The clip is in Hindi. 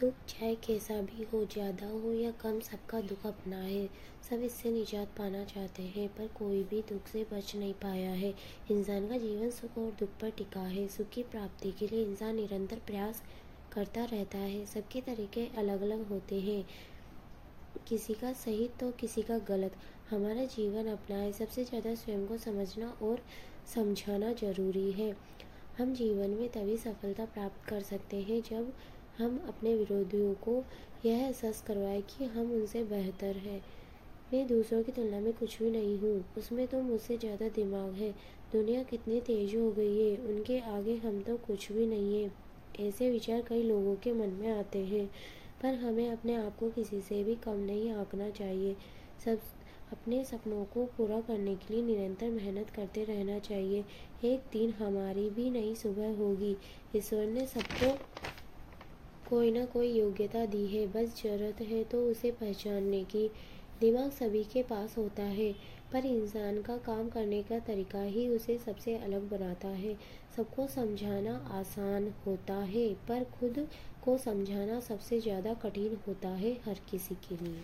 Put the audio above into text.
दुख चाहे कैसा भी हो, ज़्यादा हो या कम, सबका दुख अपना है। सब इससे निजात पाना चाहते हैं, पर कोई भी दुख से बच नहीं पाया है। इंसान का जीवन सुख और दुख पर टिका है। सुख की प्राप्ति के लिए इंसान निरंतर प्रयास करता रहता है। सबके तरीके अलग अलग होते हैं। किसी का सही तो किसी का गलत। हमारा जीवन अपना है। सबसे ज़्यादा स्वयं को समझना और समझाना ज़रूरी है। हम जीवन में तभी सफलता प्राप्त कर सकते हैं जब हम अपने विरोधियों को यह एहसास करवाए कि हम उनसे बेहतर हैं। मैं दूसरों की तुलना में कुछ भी नहीं हूँ। उसमें तो मुझसे ज़्यादा दिमाग है। दुनिया कितनी तेज हो गई है। उनके आगे हम तो कुछ भी नहीं है। ऐसे विचार कई लोगों के मन में आते हैं। पर हमें अपने आप को किसी से भी कम नहीं आंकना चाहिए। सब अपने सपनों को पूरा करने के लिए निरंतर मेहनत करते रहना चाहिए। एक दिन हमारी भी नई सुबह होगी। ईश्वर ने सबको कोई ना कोई योग्यता दी है। बस ज़रूरत है तो उसे पहचानने की। दिमाग सभी के पास होता है, पर इंसान का काम करने का तरीका ही उसे सबसे अलग बनाता है। सबको समझाना आसान होता है, पर खुद को समझाना सबसे ज़्यादा कठिन होता है हर किसी के लिए।